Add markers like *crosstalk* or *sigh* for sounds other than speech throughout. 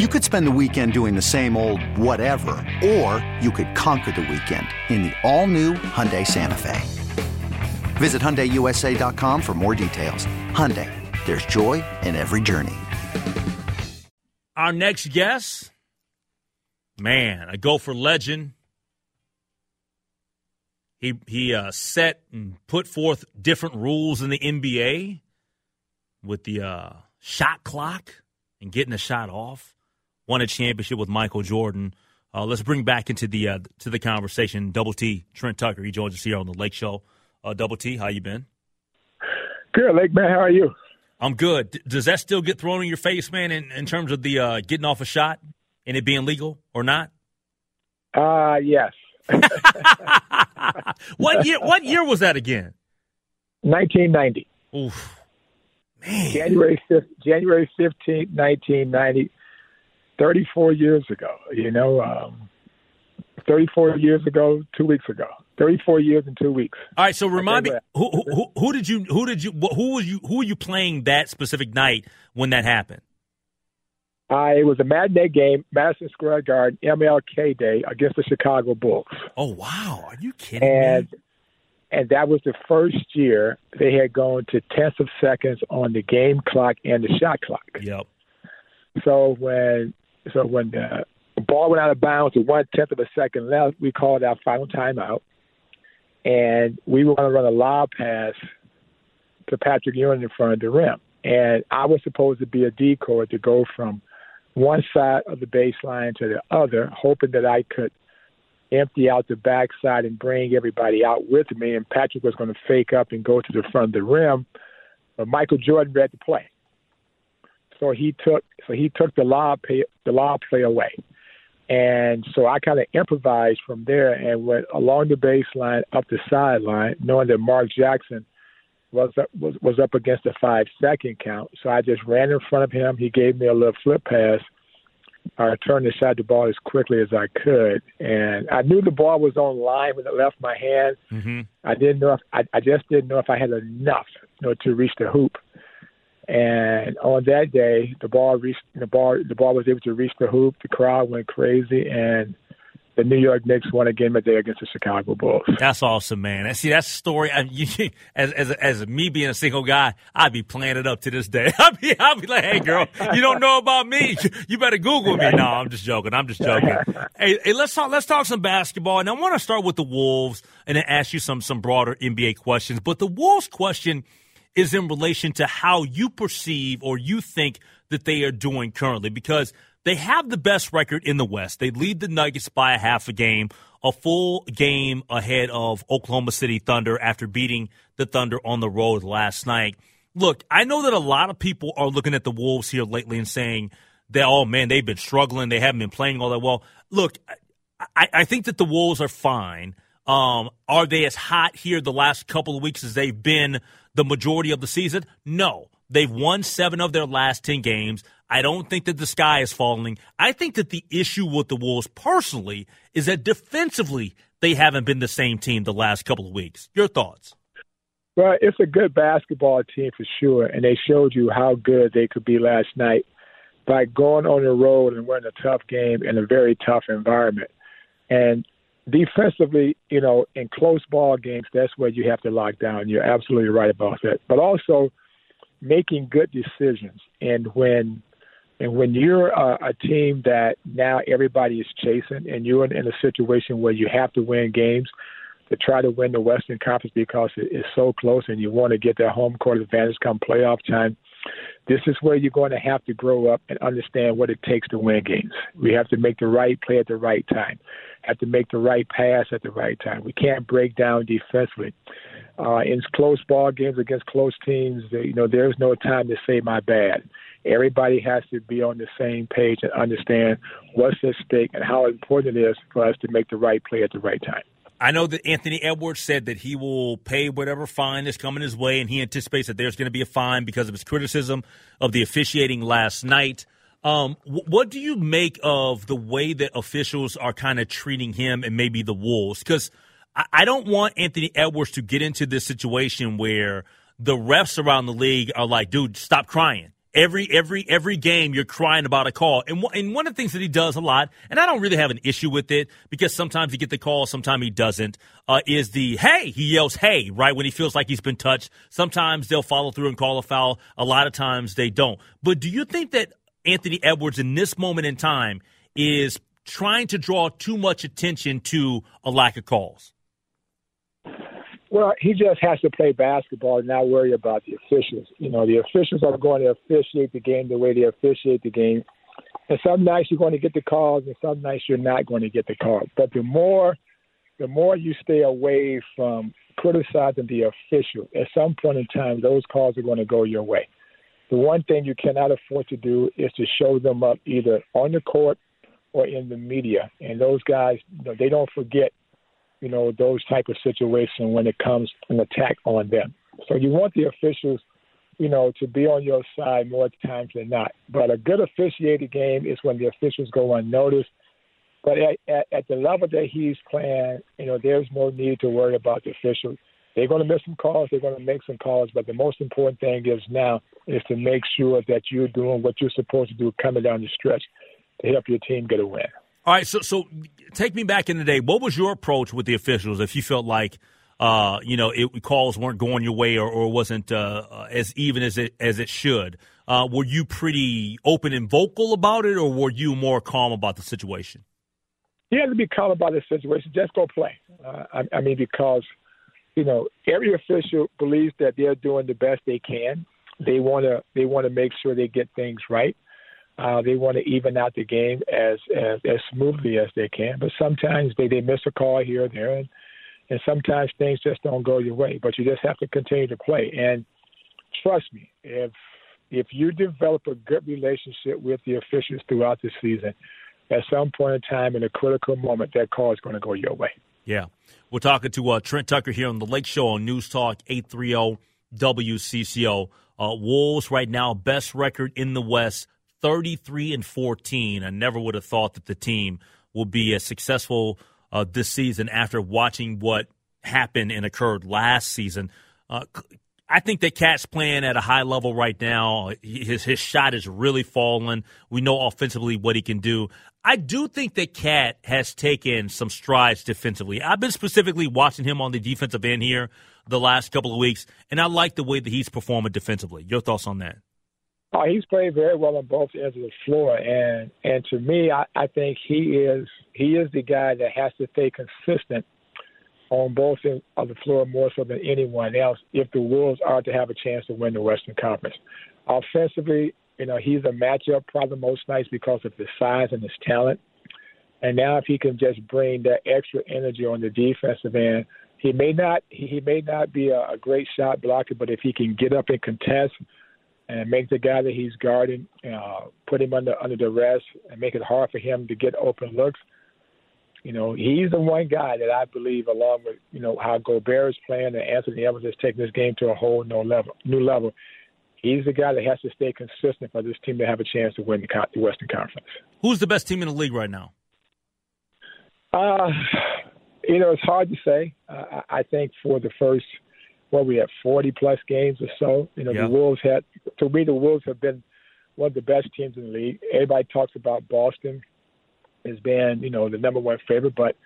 You could spend the weekend doing the same old whatever, or you could conquer the weekend in the all-new Hyundai Santa Fe. Visit HyundaiUSA.com for more details. Hyundai, there's joy in every journey. Our next guest, man, a Gopher legend. He he uh, set and put forth different rules in the NBA with the uh, shot clock and getting a shot off won a championship with Michael Jordan. Uh, let's bring back into the uh, to the conversation Double T Trent Tucker. He joins us here on the Lake Show. Uh, Double T, how you been? Good, Lake man. How are you? I'm good. D- does that still get thrown in your face, man? In, in terms of the uh, getting off a shot and it being legal or not? Uh yes. *laughs* what year? What year was that again? 1990. Oof, man. January 5th, January 15th, 1990. 34 years ago. You know, um, 34 years ago, two weeks ago. 34 years and two weeks. All right, so remind me who, who, who did you who did you who was you who were you playing that specific night when that happened? Uh, it was a matinee game, Madison Square Garden, MLK Day against the Chicago Bulls. Oh wow, are you kidding and, me? And that was the first year they had gone to tenths of seconds on the game clock and the shot clock. Yep. So when so when uh, the ball went out of bounds with one tenth of a second left, we called our final timeout, and we were going to run a lob pass to Patrick Ewing in front of the rim. And I was supposed to be a decoy to go from one side of the baseline to the other, hoping that I could empty out the backside and bring everybody out with me. And Patrick was going to fake up and go to the front of the rim, but Michael Jordan read the play. So he took so he took the lob play, the lob play away, and so I kind of improvised from there and went along the baseline up the sideline, knowing that Mark Jackson was up, was was up against a five second count. So I just ran in front of him. He gave me a little flip pass. I turned and shot the ball as quickly as I could, and I knew the ball was on line when it left my hand. Mm-hmm. I didn't know if I, I just didn't know if I had enough, you know, to reach the hoop And on that day, the ball reached the ball. The ball was able to reach the hoop. The crowd went crazy, and the New York Knicks won a game a day against the Chicago Bulls. That's awesome, man. I see, that's a story. I, you, *laughs* as, as as me being a single guy, I'd be playing it up to this day. *laughs* I'd be I'd be like, hey, girl, you don't know about me? *laughs* You better Google me. No, I'm just joking. I'm just joking. hey, hey, let's talk. Let's talk some basketball. And I want to start with the Wolves and then ask you some some broader NBA questions. But the Wolves question is in relation to how you perceive or you think that they are doing currently because they have the best record in the West. They lead the Nuggets by a half a game, a full game ahead of Oklahoma City Thunder after beating the Thunder on the road last night. Look, I know that a lot of people are looking at the Wolves here lately and saying that, oh man, they've been struggling. They haven't been playing all that well. Look, I, I think that the Wolves are fine. Um, are they as hot here the last couple of weeks as they've been the majority of the season? No. They've won seven of their last 10 games. I don't think that the sky is falling. I think that the issue with the Wolves personally is that defensively, they haven't been the same team the last couple of weeks. Your thoughts? Well, it's a good basketball team for sure, and they showed you how good they could be last night by going on the road and winning a tough game in a very tough environment. And defensively, you know, in close ball games, that's where you have to lock down. You're absolutely right about that. But also making good decisions. And when and when you're a, a team that now everybody is chasing, and you're in, in a situation where you have to win games to try to win the Western Conference because it is so close, and you want to get that home court advantage come playoff time. This is where you're going to have to grow up and understand what it takes to win games. We have to make the right play at the right time, have to make the right pass at the right time. We can't break down defensively. Uh, in close ball games against close teams, you know, there's no time to say my bad everybody has to be on the same page and understand what's at stake and how important it is for us to make the right play at the right time. I know that Anthony Edwards said that he will pay whatever fine is coming his way, and he anticipates that there's going to be a fine because of his criticism of the officiating last night. Um, what do you make of the way that officials are kind of treating him and maybe the Wolves? Because I, I don't want Anthony Edwards to get into this situation where the refs around the league are like, dude, stop crying. Every every every game you're crying about a call. And, and one of the things that he does a lot and i don't really have an issue with it because sometimes he get the call sometimes he doesn't uh, is the hey he yells hey right when he feels like he's been touched. Sometimes they'll follow through and call a foul. A lot of times they don't. But do you think that anthony edwards in this moment in time is trying to draw too much attention to a lack of calls well, he just has to play basketball and not worry about the officials. You know, the officials are going to officiate the game the way they officiate the game. And some nights you're going to get the calls, and some nights you're not going to get the calls. But the more, the more you stay away from criticizing the official, at some point in time, those calls are going to go your way. The one thing you cannot afford to do is to show them up either on the court or in the media. And those guys, you know, they don't forget you know, those type of situations when it comes an attack on them. So you want the officials, you know, to be on your side more times than not. But a good officiated game is when the officials go unnoticed. But at, at, at the level that he's playing, you know, there's no need to worry about the officials. They're going to miss some calls. They're going to make some calls. But the most important thing is now is to make sure that you're doing what you're supposed to do coming down the stretch to help your team get a win. All right, so so take me back in the day. What was your approach with the officials if you felt like uh, you know it, calls weren't going your way or, or wasn't uh, uh, as even as it as it should? Uh, were you pretty open and vocal about it, or were you more calm about the situation? You have to be calm about the situation. Just go play. Uh, I, I mean, because you know every official believes that they're doing the best they can. They want to they want to make sure they get things right. Uh, they want to even out the game as, as as smoothly as they can. But sometimes they, they miss a call here or there, and, and sometimes things just don't go your way. But you just have to continue to play. And trust me, if if you develop a good relationship with the officials throughout the season, at some point in time in a critical moment, that call is going to go your way. Yeah. We're talking to uh, Trent Tucker here on the Lake Show on News Talk 830 WCCO. Uh, Wolves right now, best record in the West, 33 and 14. I never would have thought that the team will be as successful uh, this season after watching what happened and occurred last season. Uh, I think that KAT's playing at a high level right now. His his shot is really falling. We know offensively what he can do. I do think that KAT has taken some strides defensively. I've been specifically watching him on the defensive end here the last couple of weeks, and I like the way that he's performing defensively. Your thoughts on that? Oh, he's played very well on both ends of the floor, and and to me, I, I think he is he is the guy that has to stay consistent on both ends of the floor more so than anyone else if the Wolves are to have a chance to win the Western Conference. Offensively, you know, he's a matchup problem most nights because of his size and his talent. And now, if he can just bring that extra energy on the defensive end, he may not he may not be a, a great shot blocker, but if he can get up and contest and make the guy that he's guarding, uh, put him under under duress, and make it hard for him to get open looks. You know, he's the one guy that I believe, along with you know how Gobert is playing and Anthony Edwards is taking this game to a whole new level. New level. He's the guy that has to stay consistent for this team to have a chance to win the, the Western Conference. Who's the best team in the league right now? Uh, you know, it's hard to say. Uh, I think for the first well, we have 40 plus games or so. You know, yeah. the Wolves had to me the Wolves have been one of the best teams in the league. Everybody talks about Boston as being you know the number one favorite, but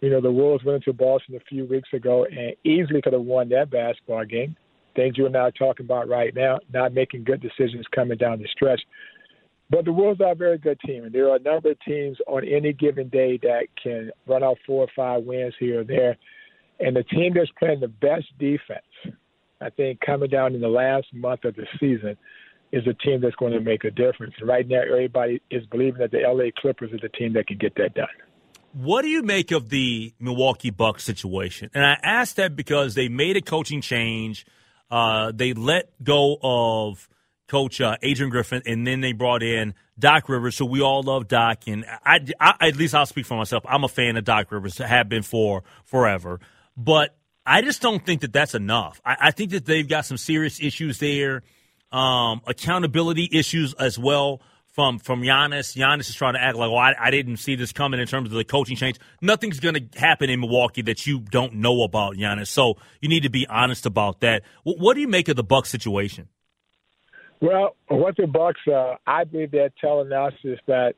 you know the Wolves went into Boston a few weeks ago and easily could have won that basketball game. Things you and I are talking about right now, not making good decisions coming down the stretch. But the Wolves are a very good team, and there are a number of teams on any given day that can run out four or five wins here or there. And the team that's playing the best defense, I think, coming down in the last month of the season, is a team that's going to make a difference. And right now, everybody is believing that the LA Clippers are the team that can get that done. What do you make of the Milwaukee Bucks situation? And I ask that because they made a coaching change. Uh, they let go of Coach uh, Adrian Griffin, and then they brought in Doc Rivers, so we all love Doc. And I, I, at least I'll speak for myself. I'm a fan of Doc Rivers, have been for forever. But I just don't think that that's enough. I, I think that they've got some serious issues there, um, accountability issues as well from from Giannis. Giannis is trying to act like, well, I, I didn't see this coming in terms of the coaching change. Nothing's going to happen in Milwaukee that you don't know about, Giannis. So you need to be honest about that. What, what do you make of the Bucks situation? Well, what the Bucks, uh, I believe they're telling us is that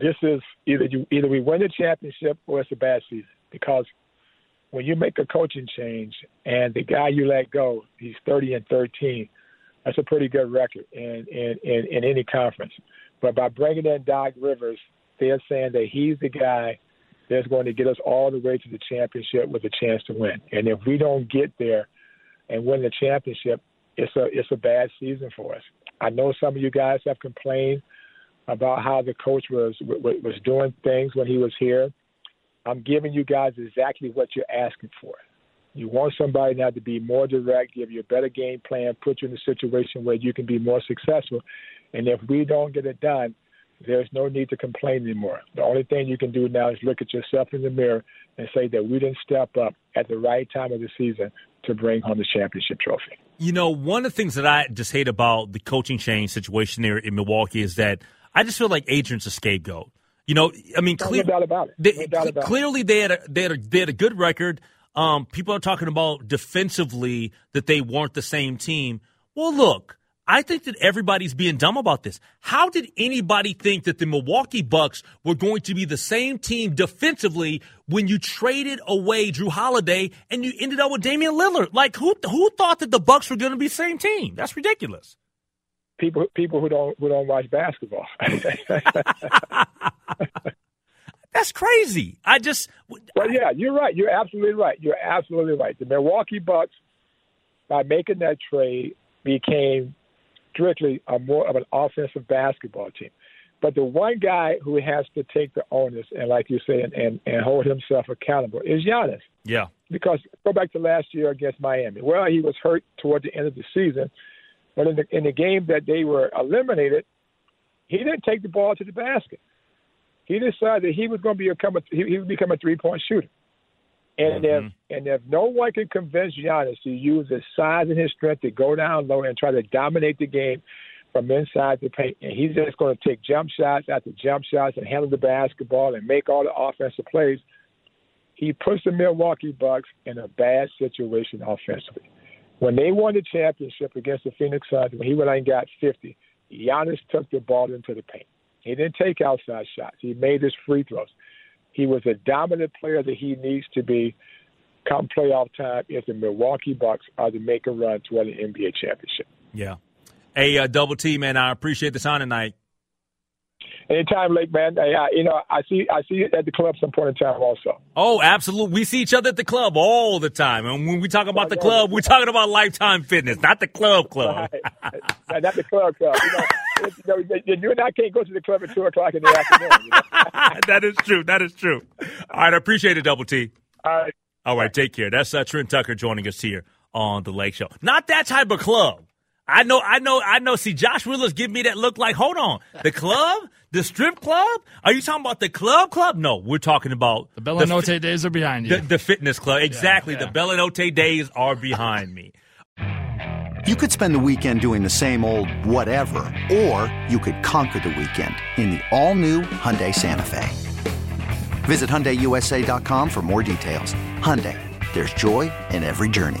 this is either you either we win the championship or it's a bad season because when you make a coaching change and the guy you let go, he's 30 and 13, that's a pretty good record in, in, in, in any conference. But by bringing in Doc Rivers, they're saying that he's the guy that's going to get us all the way to the championship with a chance to win. And if we don't get there and win the championship, it's a it's a bad season for us. I know some of you guys have complained about how the coach was was doing things when he was here. I'm giving you guys exactly what you're asking for. You want somebody now to be more direct, give you a better game plan, put you in a situation where you can be more successful. And if we don't get it done, there's no need to complain anymore. The only thing you can do now is look at yourself in the mirror and say that we didn't step up at the right time of the season to bring home the championship trophy. You know, one of the things that I just hate about the coaching change situation there in Milwaukee is that I just feel like Adrian's a scapegoat. You know, I mean, clear, no about it. They, no about clearly it. they had a, they had a, they had a good record. Um, people are talking about defensively that they weren't the same team. Well, look, I think that everybody's being dumb about this. How did anybody think that the Milwaukee Bucks were going to be the same team defensively when you traded away Jrue Holiday and you ended up with Damian Lillard? Like who who thought that the Bucks were going to be the same team? That's ridiculous people people who don't who don't watch basketball. *laughs* *laughs* That's crazy. I just. Well, yeah, you're right. You're absolutely right. You're absolutely right. The Milwaukee Bucks, by making that trade, became strictly a more of an offensive basketball team. But the one guy who has to take the onus and, like you say, and, and, and hold himself accountable is Giannis. Yeah. Because go back to last year against Miami. Well, he was hurt toward the end of the season, but in the in the game that they were eliminated, he didn't take the ball to the basket. He decided that he was going to become a he, he would become a three point shooter. And mm-hmm. if and if no one can convince Giannis to use his size and his strength to go down low and try to dominate the game from inside the paint, and he's just going to take jump shots after jump shots and handle the basketball and make all the offensive plays, he puts the Milwaukee Bucks in a bad situation offensively. When they won the championship against the Phoenix Suns, when he went out and got 50, Giannis took the ball into the paint. He didn't take outside shots. He made his free throws. He was a dominant player that he needs to be come playoff time if the Milwaukee Bucks are to make a run toward an NBA championship. Yeah. Hey, uh, Double T, man, I appreciate the time tonight. Anytime, Lake man. I, you know, I see I see you at the club some point in time also. Oh, absolutely. We see each other at the club all the time. And when we talk about the club, we're talking about Lifetime Fitness, not the club club. Right. *laughs* not the club club. You know, you, know, you and I can't go to the club at 2 o'clock in the afternoon. You know? *laughs* that is true. That is true. All right. I appreciate it, Double T. All right. All right. Take care. That's uh, Trent Tucker joining us here on the Lake Show. Not that type of club. I know, I know, I know. See, Josh Willis give me that look like, hold on, the club, the strip club? Are you talking about the club club? No, we're talking about the Belanote fi- days are behind you. The, the fitness club, exactly. Yeah, yeah. The Belanote days are behind me. You could spend the weekend doing the same old whatever, or you could conquer the weekend in the all-new Hyundai Santa Fe. Visit hyundaiusa.com for more details. Hyundai, there's joy in every journey.